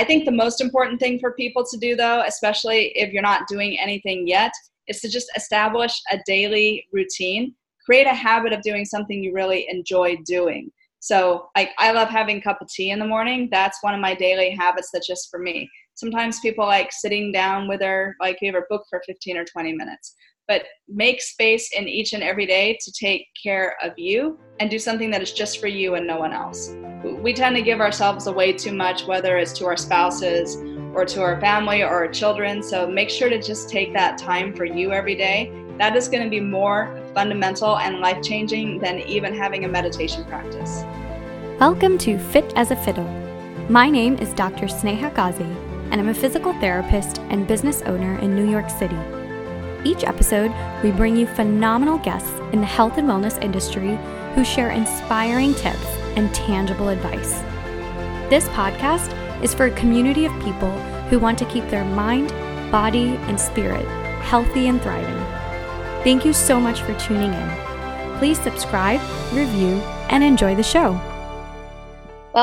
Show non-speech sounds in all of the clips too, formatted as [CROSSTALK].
I think the most important thing for people to do, though, especially if you're not doing anything yet, is to just establish a daily routine. Create a habit of doing something you really enjoy doing. So, like, I love having a cup of tea in the morning. That's one of my daily habits that's just for me. Sometimes people like sitting down with their, like, favorite book for 15 or 20 minutes. But make space in each and every day to take care of you and do something that is just for you and no one else. We tend to give ourselves away too much, whether it's to our spouses or to our family or our children. So make sure to just take that time for you every day. That is going to be more fundamental and life changing than even having a meditation practice. Welcome to Fit as a Fiddle. My name is Dr. Sneha Ghazi, and I'm a physical therapist and business owner in New York City. Each episode, we bring you phenomenal guests in the health and wellness industry who share inspiring tips and tangible advice. This podcast is for a community of people who want to keep their mind, body, and spirit healthy and thriving. Thank you so much for tuning in. Please subscribe, review, and enjoy the show.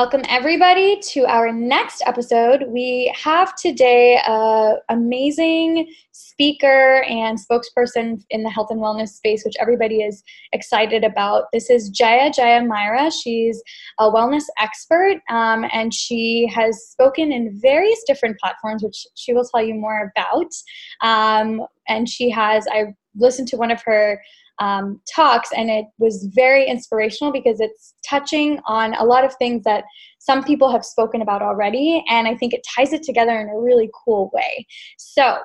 Welcome, everybody, to our next episode. We have today an amazing speaker and spokesperson in the health and wellness space, which everybody is excited about. This is Jaya Jaya Myra. She's a wellness expert um, and she has spoken in various different platforms, which she will tell you more about. Um, and she has, I listened to one of her um, talks, and it was very inspirational because it's touching on a lot of things that some people have spoken about already, and I think it ties it together in a really cool way. So,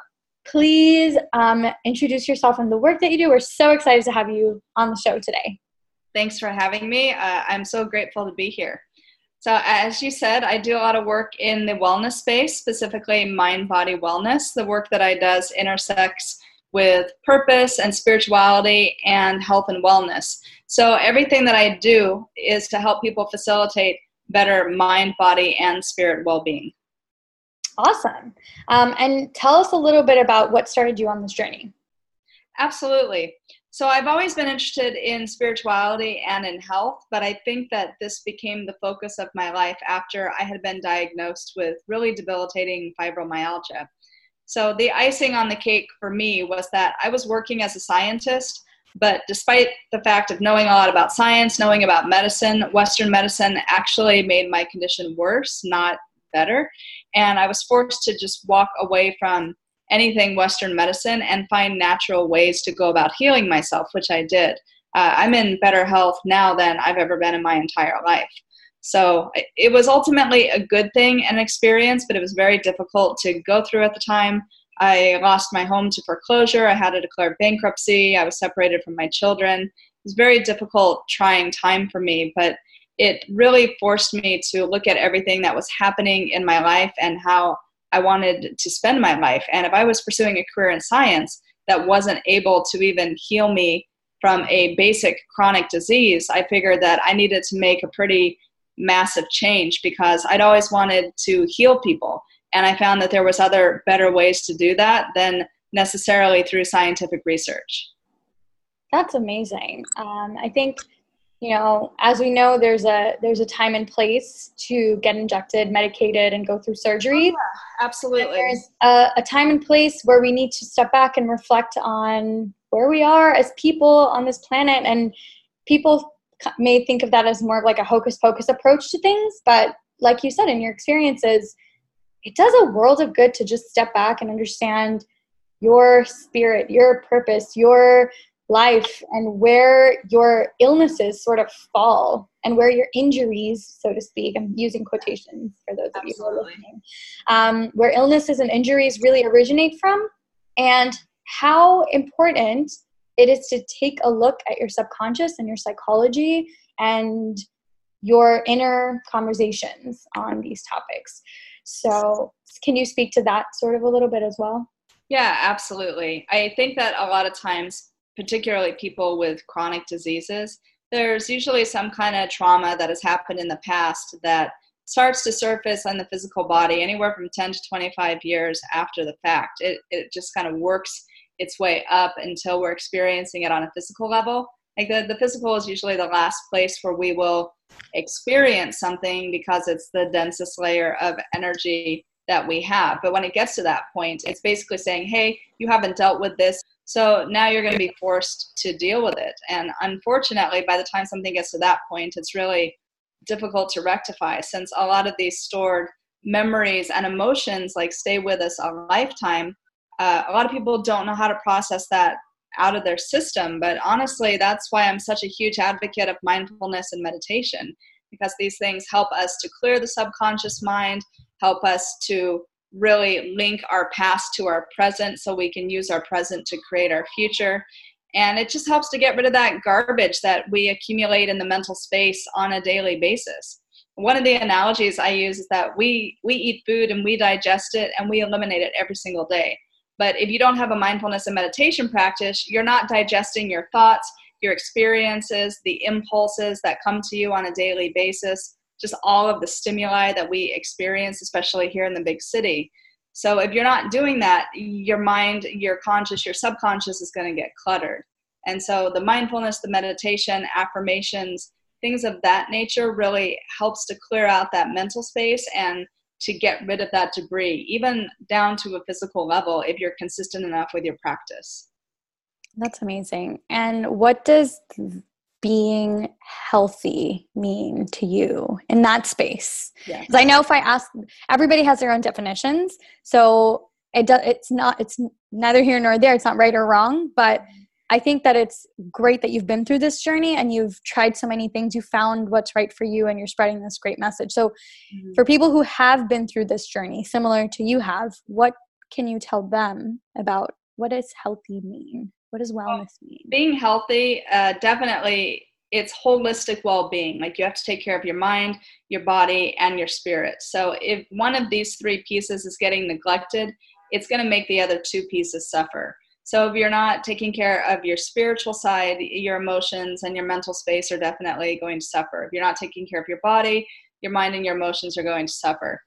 please um, introduce yourself and the work that you do. We're so excited to have you on the show today. Thanks for having me. Uh, I'm so grateful to be here. So, as you said, I do a lot of work in the wellness space, specifically mind body wellness. The work that I does intersects with purpose and spirituality and health and wellness. So everything that I do is to help people facilitate better mind, body, and spirit well being. Awesome. Um, and tell us a little bit about what started you on this journey. Absolutely. So I've always been interested in spirituality and in health, but I think that this became the focus of my life after I had been diagnosed with really debilitating fibromyalgia. So the icing on the cake for me was that I was working as a scientist, but despite the fact of knowing a lot about science, knowing about medicine, Western medicine actually made my condition worse, not better. And I was forced to just walk away from anything Western medicine and find natural ways to go about healing myself, which I did. Uh, I'm in better health now than I've ever been in my entire life. So it was ultimately a good thing and experience, but it was very difficult to go through at the time. I lost my home to foreclosure. I had to declare bankruptcy. I was separated from my children. It was very difficult, trying time for me, but it really forced me to look at everything that was happening in my life and how I wanted to spend my life. And if I was pursuing a career in science that wasn't able to even heal me from a basic chronic disease, I figured that I needed to make a pretty massive change because I'd always wanted to heal people. And I found that there was other better ways to do that than necessarily through scientific research. That's amazing. Um, I think, you know, as we know, there's a there's a time and place to get injected, medicated, and go through surgery. Oh, yeah, absolutely. And there's a, a time and place where we need to step back and reflect on where we are as people on this planet and people may think of that as more of like a hocus pocus approach to things but like you said in your experiences it does a world of good to just step back and understand your spirit your purpose your life and where your illnesses sort of fall and where your injuries so to speak i'm using quotations for those of you who are listening um, where illnesses and injuries really originate from and how important it is to take a look at your subconscious and your psychology and your inner conversations on these topics. So, can you speak to that sort of a little bit as well? Yeah, absolutely. I think that a lot of times, particularly people with chronic diseases, there's usually some kind of trauma that has happened in the past that starts to surface on the physical body anywhere from 10 to 25 years after the fact. It, it just kind of works its way up until we're experiencing it on a physical level. Like the, the physical is usually the last place where we will experience something because it's the densest layer of energy that we have. But when it gets to that point, it's basically saying, hey, you haven't dealt with this. So now you're going to be forced to deal with it. And unfortunately, by the time something gets to that point, it's really difficult to rectify since a lot of these stored memories and emotions like stay with us a lifetime. Uh, a lot of people don't know how to process that out of their system. But honestly, that's why I'm such a huge advocate of mindfulness and meditation because these things help us to clear the subconscious mind, help us to really link our past to our present so we can use our present to create our future. And it just helps to get rid of that garbage that we accumulate in the mental space on a daily basis. One of the analogies I use is that we, we eat food and we digest it and we eliminate it every single day. But if you don't have a mindfulness and meditation practice, you're not digesting your thoughts, your experiences, the impulses that come to you on a daily basis, just all of the stimuli that we experience, especially here in the big city. So if you're not doing that, your mind, your conscious, your subconscious is going to get cluttered. And so the mindfulness, the meditation, affirmations, things of that nature really helps to clear out that mental space and to get rid of that debris, even down to a physical level, if you're consistent enough with your practice. That's amazing. And what does being healthy mean to you in that space? Because yes. I know if I ask, everybody has their own definitions. So it does, it's not, it's neither here nor there. It's not right or wrong, but. I think that it's great that you've been through this journey and you've tried so many things. You found what's right for you and you're spreading this great message. So, mm-hmm. for people who have been through this journey, similar to you have, what can you tell them about what does healthy mean? What does wellness well, mean? Being healthy, uh, definitely, it's holistic well being. Like you have to take care of your mind, your body, and your spirit. So, if one of these three pieces is getting neglected, it's going to make the other two pieces suffer. So if you're not taking care of your spiritual side, your emotions and your mental space are definitely going to suffer. If you're not taking care of your body, your mind and your emotions are going to suffer.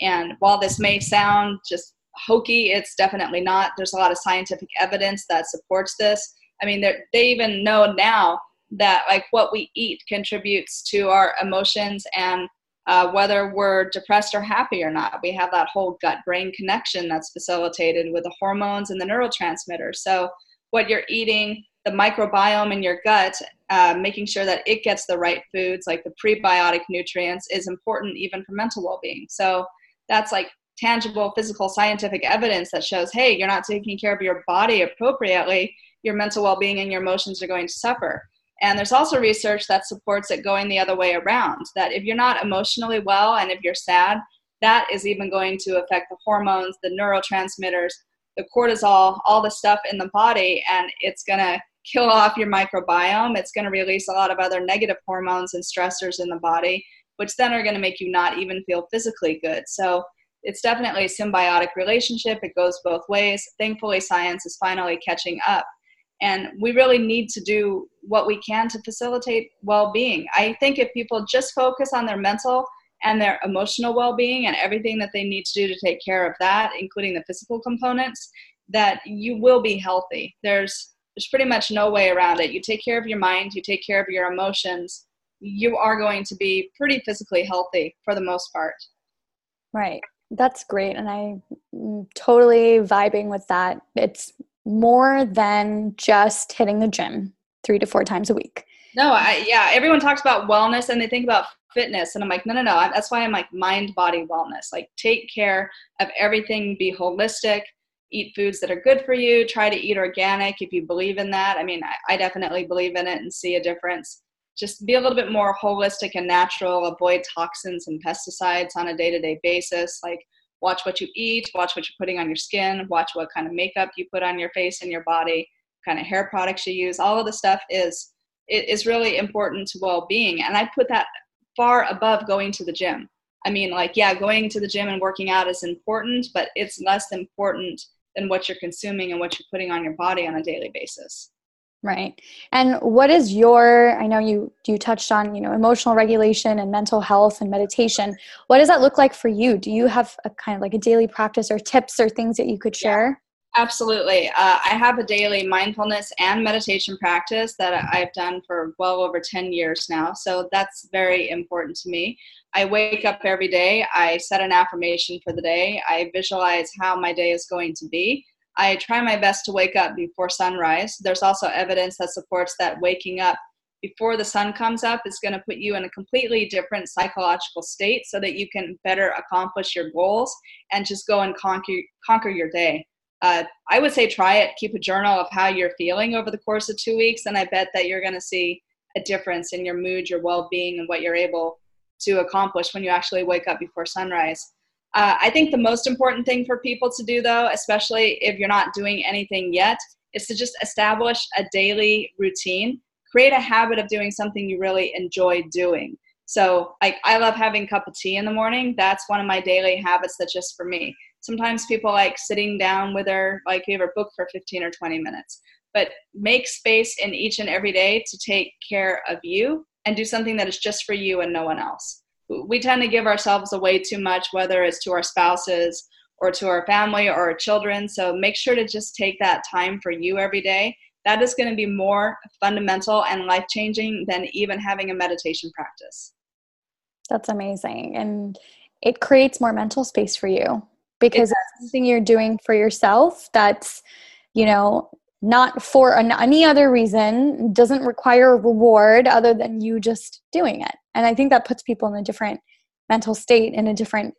And while this may sound just hokey, it's definitely not. There's a lot of scientific evidence that supports this. I mean, they even know now that like what we eat contributes to our emotions and uh, whether we're depressed or happy or not. We have that whole gut brain connection that's facilitated with the hormones and the neurotransmitters. So, what you're eating, the microbiome in your gut, uh, making sure that it gets the right foods, like the prebiotic nutrients, is important even for mental well being. So, that's like tangible physical scientific evidence that shows hey, you're not taking care of your body appropriately, your mental well being and your emotions are going to suffer. And there's also research that supports it going the other way around that if you're not emotionally well and if you're sad, that is even going to affect the hormones, the neurotransmitters, the cortisol, all the stuff in the body, and it's going to kill off your microbiome. It's going to release a lot of other negative hormones and stressors in the body, which then are going to make you not even feel physically good. So it's definitely a symbiotic relationship. It goes both ways. Thankfully, science is finally catching up and we really need to do what we can to facilitate well-being. I think if people just focus on their mental and their emotional well-being and everything that they need to do to take care of that including the physical components that you will be healthy. There's there's pretty much no way around it. You take care of your mind you take care of your emotions you are going to be pretty physically healthy for the most part. Right. That's great and i'm totally vibing with that. It's more than just hitting the gym three to four times a week. No, I, yeah, everyone talks about wellness and they think about fitness. And I'm like, no, no, no. That's why I'm like mind, body, wellness. Like, take care of everything, be holistic, eat foods that are good for you, try to eat organic if you believe in that. I mean, I, I definitely believe in it and see a difference. Just be a little bit more holistic and natural, avoid toxins and pesticides on a day to day basis. Like, watch what you eat, watch what you're putting on your skin, watch what kind of makeup you put on your face and your body, kind of hair products you use. All of the stuff is it is really important to well-being, and I put that far above going to the gym. I mean, like, yeah, going to the gym and working out is important, but it's less important than what you're consuming and what you're putting on your body on a daily basis. Right. And what is your I know you you touched on, you know, emotional regulation and mental health and meditation. What does that look like for you? Do you have a kind of like a daily practice or tips or things that you could share? Absolutely. Uh, I have a daily mindfulness and meditation practice that I've done for well over 10 years now. So that's very important to me. I wake up every day, I set an affirmation for the day, I visualize how my day is going to be. I try my best to wake up before sunrise. There's also evidence that supports that waking up before the sun comes up is going to put you in a completely different psychological state so that you can better accomplish your goals and just go and conquer conquer your day uh, i would say try it keep a journal of how you're feeling over the course of two weeks and i bet that you're going to see a difference in your mood your well-being and what you're able to accomplish when you actually wake up before sunrise uh, i think the most important thing for people to do though especially if you're not doing anything yet is to just establish a daily routine create a habit of doing something you really enjoy doing. So, like, I love having a cup of tea in the morning. That's one of my daily habits that's just for me. Sometimes people like sitting down with their, like, favorite book for 15 or 20 minutes. But make space in each and every day to take care of you and do something that is just for you and no one else. We tend to give ourselves away too much, whether it's to our spouses or to our family or our children. So make sure to just take that time for you every day that is going to be more fundamental and life changing than even having a meditation practice. That's amazing. And it creates more mental space for you because it's something you're doing for yourself that's, you know, not for an, any other reason, doesn't require a reward other than you just doing it. And I think that puts people in a different mental state and a different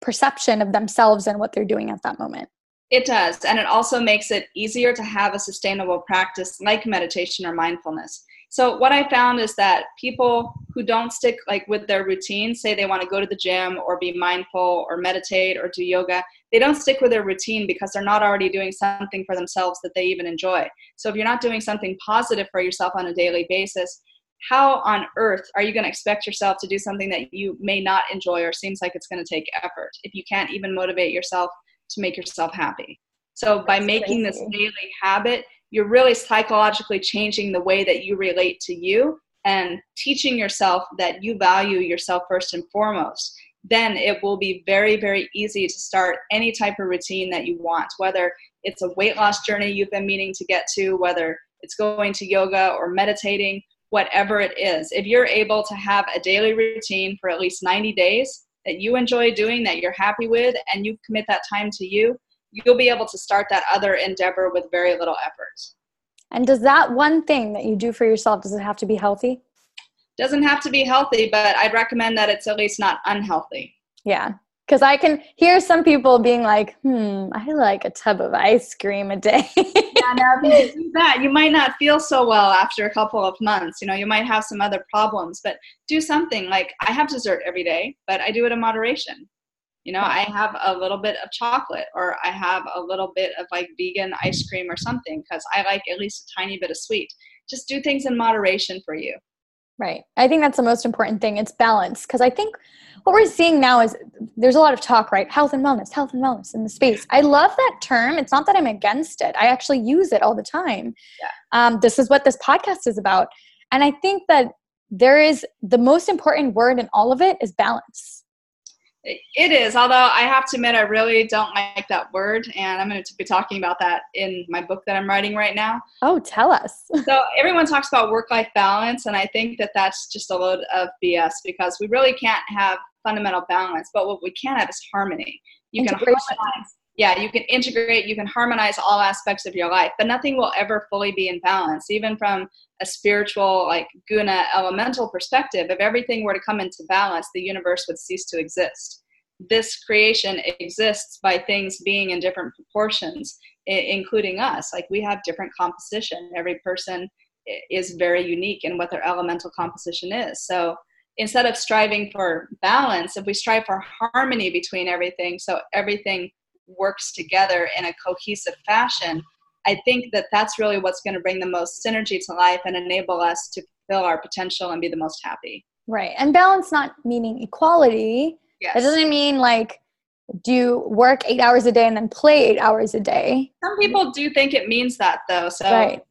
perception of themselves and what they're doing at that moment. It does. And it also makes it easier to have a sustainable practice like meditation or mindfulness. So what I found is that people who don't stick like with their routine, say they want to go to the gym or be mindful or meditate or do yoga, they don't stick with their routine because they're not already doing something for themselves that they even enjoy. So if you're not doing something positive for yourself on a daily basis, how on earth are you going to expect yourself to do something that you may not enjoy or seems like it's going to take effort if you can't even motivate yourself to make yourself happy. So by making this daily habit, you're really psychologically changing the way that you relate to you and teaching yourself that you value yourself first and foremost. Then it will be very, very easy to start any type of routine that you want, whether it's a weight loss journey you've been meaning to get to, whether it's going to yoga or meditating, whatever it is. If you're able to have a daily routine for at least 90 days, that you enjoy doing, that you're happy with, and you commit that time to you, you'll be able to start that other endeavor with very little effort. And does that one thing that you do for yourself, does it have to be healthy? Doesn't have to be healthy, but I'd recommend that it's at least not unhealthy. Yeah because I can hear some people being like, "Hmm, I like a tub of ice cream a day." [LAUGHS] yeah, now if you do that, you might not feel so well after a couple of months. You know, you might have some other problems, but do something like I have dessert every day, but I do it in moderation. You know, I have a little bit of chocolate, or I have a little bit of like vegan ice cream or something because I like at least a tiny bit of sweet. Just do things in moderation for you. Right. I think that's the most important thing. It's balance. Because I think what we're seeing now is there's a lot of talk, right? Health and wellness, health and wellness in the space. I love that term. It's not that I'm against it, I actually use it all the time. Yeah. Um, this is what this podcast is about. And I think that there is the most important word in all of it is balance. It is, although I have to admit, I really don't like that word, and I'm going to be talking about that in my book that I'm writing right now. Oh, tell us. [LAUGHS] so, everyone talks about work life balance, and I think that that's just a load of BS because we really can't have fundamental balance, but what we can have is harmony. You can harmonize, yeah, you can integrate, you can harmonize all aspects of your life, but nothing will ever fully be in balance, even from a spiritual, like guna elemental perspective. If everything were to come into balance, the universe would cease to exist. This creation exists by things being in different proportions, including us. Like we have different composition. Every person is very unique in what their elemental composition is. So instead of striving for balance, if we strive for harmony between everything, so everything works together in a cohesive fashion, I think that that's really what's going to bring the most synergy to life and enable us to fulfill our potential and be the most happy. Right. And balance not meaning equality. Yes. It doesn't mean like do you work eight hours a day and then play eight hours a day. Some people do think it means that though. So right.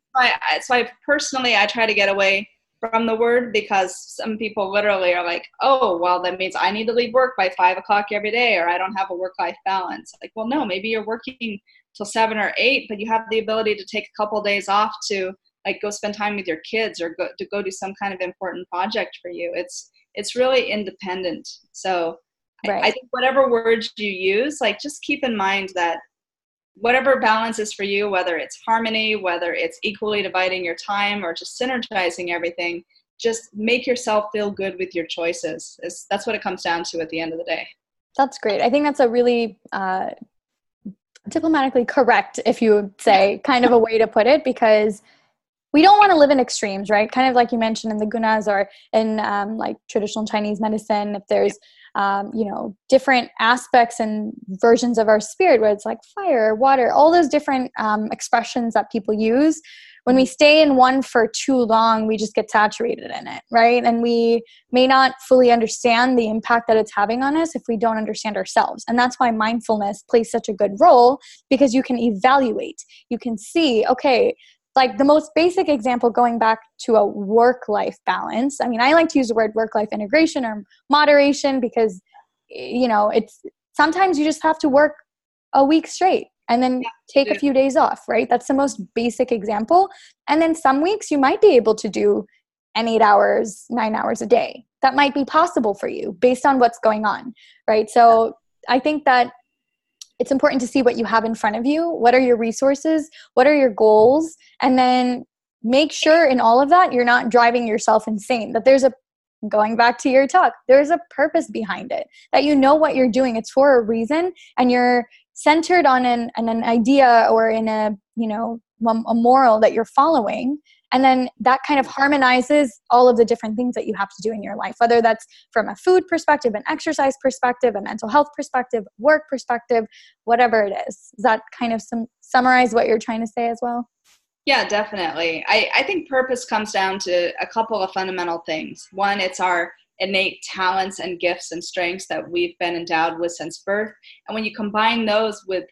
that's why personally I try to get away from the word because some people literally are like, oh, well, that means I need to leave work by five o'clock every day or I don't have a work life balance. Like, well, no, maybe you're working till seven or eight, but you have the ability to take a couple days off to like go spend time with your kids or go to go do some kind of important project for you. It's it's really independent. So right. I, I think whatever words you use, like just keep in mind that whatever balance is for you, whether it's harmony, whether it's equally dividing your time or just synergizing everything, just make yourself feel good with your choices. It's, that's what it comes down to at the end of the day. That's great. I think that's a really uh, diplomatically correct, if you would say, kind of a way to put it, because we don't want to live in extremes, right? Kind of like you mentioned in the gunas or in um, like traditional Chinese medicine, if there's um, you know different aspects and versions of our spirit, where it's like fire, water, all those different um, expressions that people use. When we stay in one for too long, we just get saturated in it, right? And we may not fully understand the impact that it's having on us if we don't understand ourselves. And that's why mindfulness plays such a good role because you can evaluate. You can see, okay, like the most basic example going back to a work life balance i mean i like to use the word work life integration or moderation because you know it's sometimes you just have to work a week straight and then take a few days off right? That's the most basic example. And then some weeks you might be able to do an eight hours nine hours a day. That might be possible for you based on what's going on right? So i think that it's important to see what you have in front of you. What are your resources? What are your goals? And then make sure in all of that you're not driving yourself insane, that there's a going back to your talk, there's a purpose behind it, that you know what you're doing. It's for a reason and you're centered on an, an idea or in a, you know, a moral that you're following and then that kind of harmonizes all of the different things that you have to do in your life, whether that's from a food perspective, an exercise perspective, a mental health perspective, work perspective, whatever it is. Does that kind of sum- summarize what you're trying to say as well? Yeah, definitely. I, I think purpose comes down to a couple of fundamental things. One, it's our innate talents and gifts and strengths that we've been endowed with since birth. And when you combine those with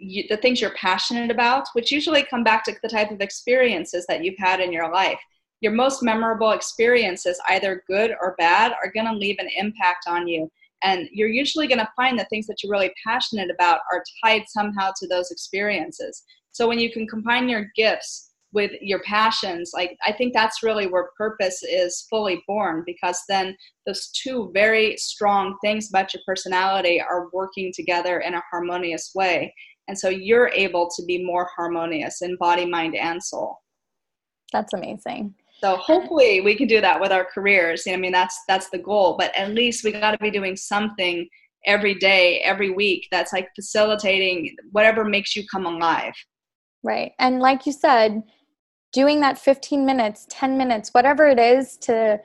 you, the things you're passionate about, which usually come back to the type of experiences that you've had in your life. Your most memorable experiences, either good or bad, are going to leave an impact on you. And you're usually going to find the things that you're really passionate about are tied somehow to those experiences. So when you can combine your gifts with your passions, like I think that's really where purpose is fully born because then those two very strong things about your personality are working together in a harmonious way. And so you're able to be more harmonious in body, mind, and soul. That's amazing. So hopefully we can do that with our careers. I mean, that's that's the goal. But at least we got to be doing something every day, every week that's like facilitating whatever makes you come alive. Right. And like you said, doing that 15 minutes, 10 minutes, whatever it is to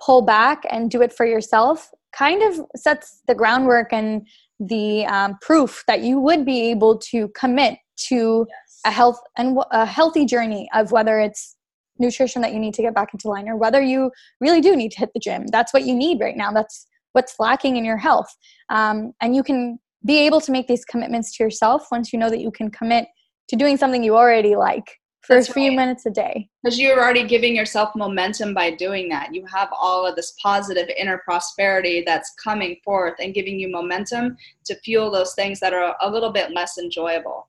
pull back and do it for yourself kind of sets the groundwork and the um, proof that you would be able to commit to yes. a health and a healthy journey of whether it's nutrition that you need to get back into line or whether you really do need to hit the gym. That's what you need right now. That's what's lacking in your health. Um, and you can be able to make these commitments to yourself once you know that you can commit to doing something you already like for That's a few right. minutes a day. Because you're already giving yourself momentum by doing that. You have all of this positive inner prosperity that's coming forth and giving you momentum to fuel those things that are a little bit less enjoyable.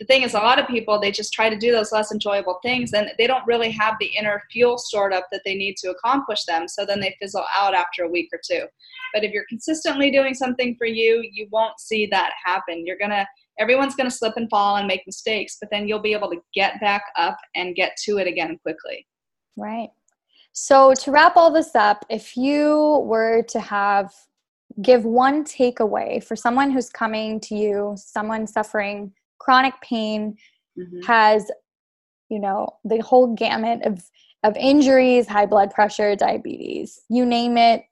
The thing is, a lot of people, they just try to do those less enjoyable things and they don't really have the inner fuel stored up that they need to accomplish them. So then they fizzle out after a week or two. But if you're consistently doing something for you, you won't see that happen. You're going to everyone's going to slip and fall and make mistakes, but then you'll be able to get back up and get to it again quickly. Right. So, to wrap all this up, if you were to have give one takeaway for someone who's coming to you, someone suffering chronic pain, mm-hmm. has, you know, the whole gamut of, of injuries, high blood pressure, diabetes, you name it,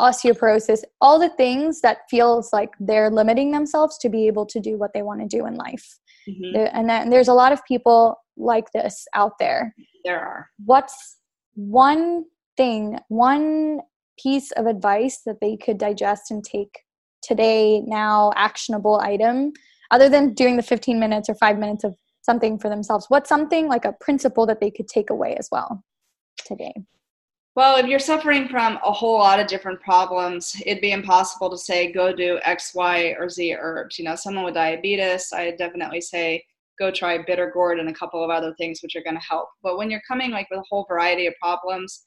osteoporosis, all the things that feels like they're limiting themselves to be able to do what they want to do in life. Mm-hmm. And then there's a lot of people like this out there. There are. What's one thing, one piece of advice that they could digest and take today, now, actionable item, other than doing the 15 minutes or five minutes of something for themselves? What's something like a principle that they could take away as well today? Well, if you're suffering from a whole lot of different problems, it'd be impossible to say go do X, Y, or Z herbs. You know, someone with diabetes, I definitely say go try bitter gourd and a couple of other things which are going to help. But when you're coming like with a whole variety of problems,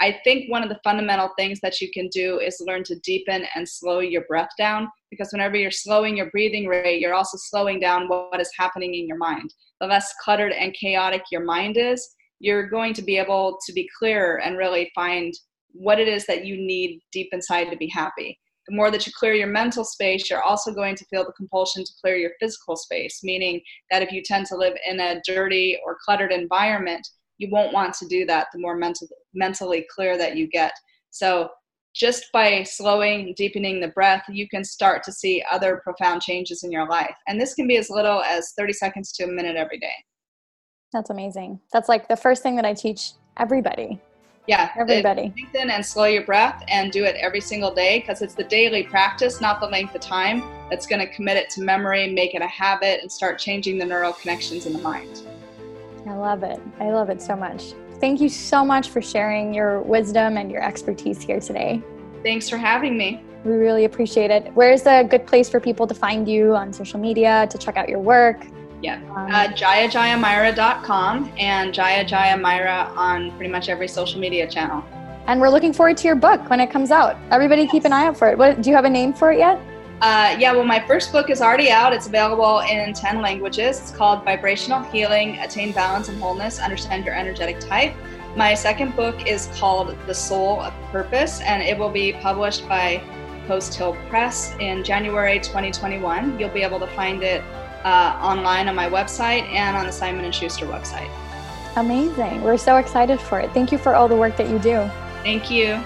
I think one of the fundamental things that you can do is learn to deepen and slow your breath down because whenever you're slowing your breathing rate, you're also slowing down what is happening in your mind. The less cluttered and chaotic your mind is, you're going to be able to be clearer and really find what it is that you need deep inside to be happy. The more that you clear your mental space, you're also going to feel the compulsion to clear your physical space, meaning that if you tend to live in a dirty or cluttered environment, you won't want to do that the more mental, mentally clear that you get. So, just by slowing, deepening the breath, you can start to see other profound changes in your life. And this can be as little as 30 seconds to a minute every day. That's amazing. That's like the first thing that I teach everybody. Yeah, everybody. Lengthen and slow your breath and do it every single day because it's the daily practice, not the length of time, that's going to commit it to memory, make it a habit, and start changing the neural connections in the mind. I love it. I love it so much. Thank you so much for sharing your wisdom and your expertise here today. Thanks for having me. We really appreciate it. Where's a good place for people to find you on social media, to check out your work? Yeah, um, uh, jayajayamyra.com and Jaya Jaya on pretty much every social media channel. And we're looking forward to your book when it comes out. Everybody yes. keep an eye out for it. What, do you have a name for it yet? Uh, yeah, well, my first book is already out. It's available in 10 languages. It's called Vibrational Healing Attain Balance and Wholeness, Understand Your Energetic Type. My second book is called The Soul of Purpose, and it will be published by Post Hill Press in January 2021. You'll be able to find it uh, online on my website and on the Simon & Schuster website. Amazing. We're so excited for it. Thank you for all the work that you do. Thank you.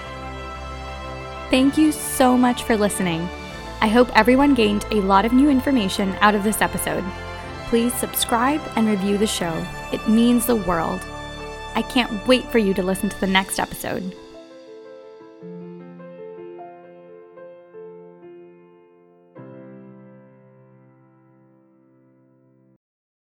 Thank you so much for listening. I hope everyone gained a lot of new information out of this episode. Please subscribe and review the show. It means the world. I can't wait for you to listen to the next episode.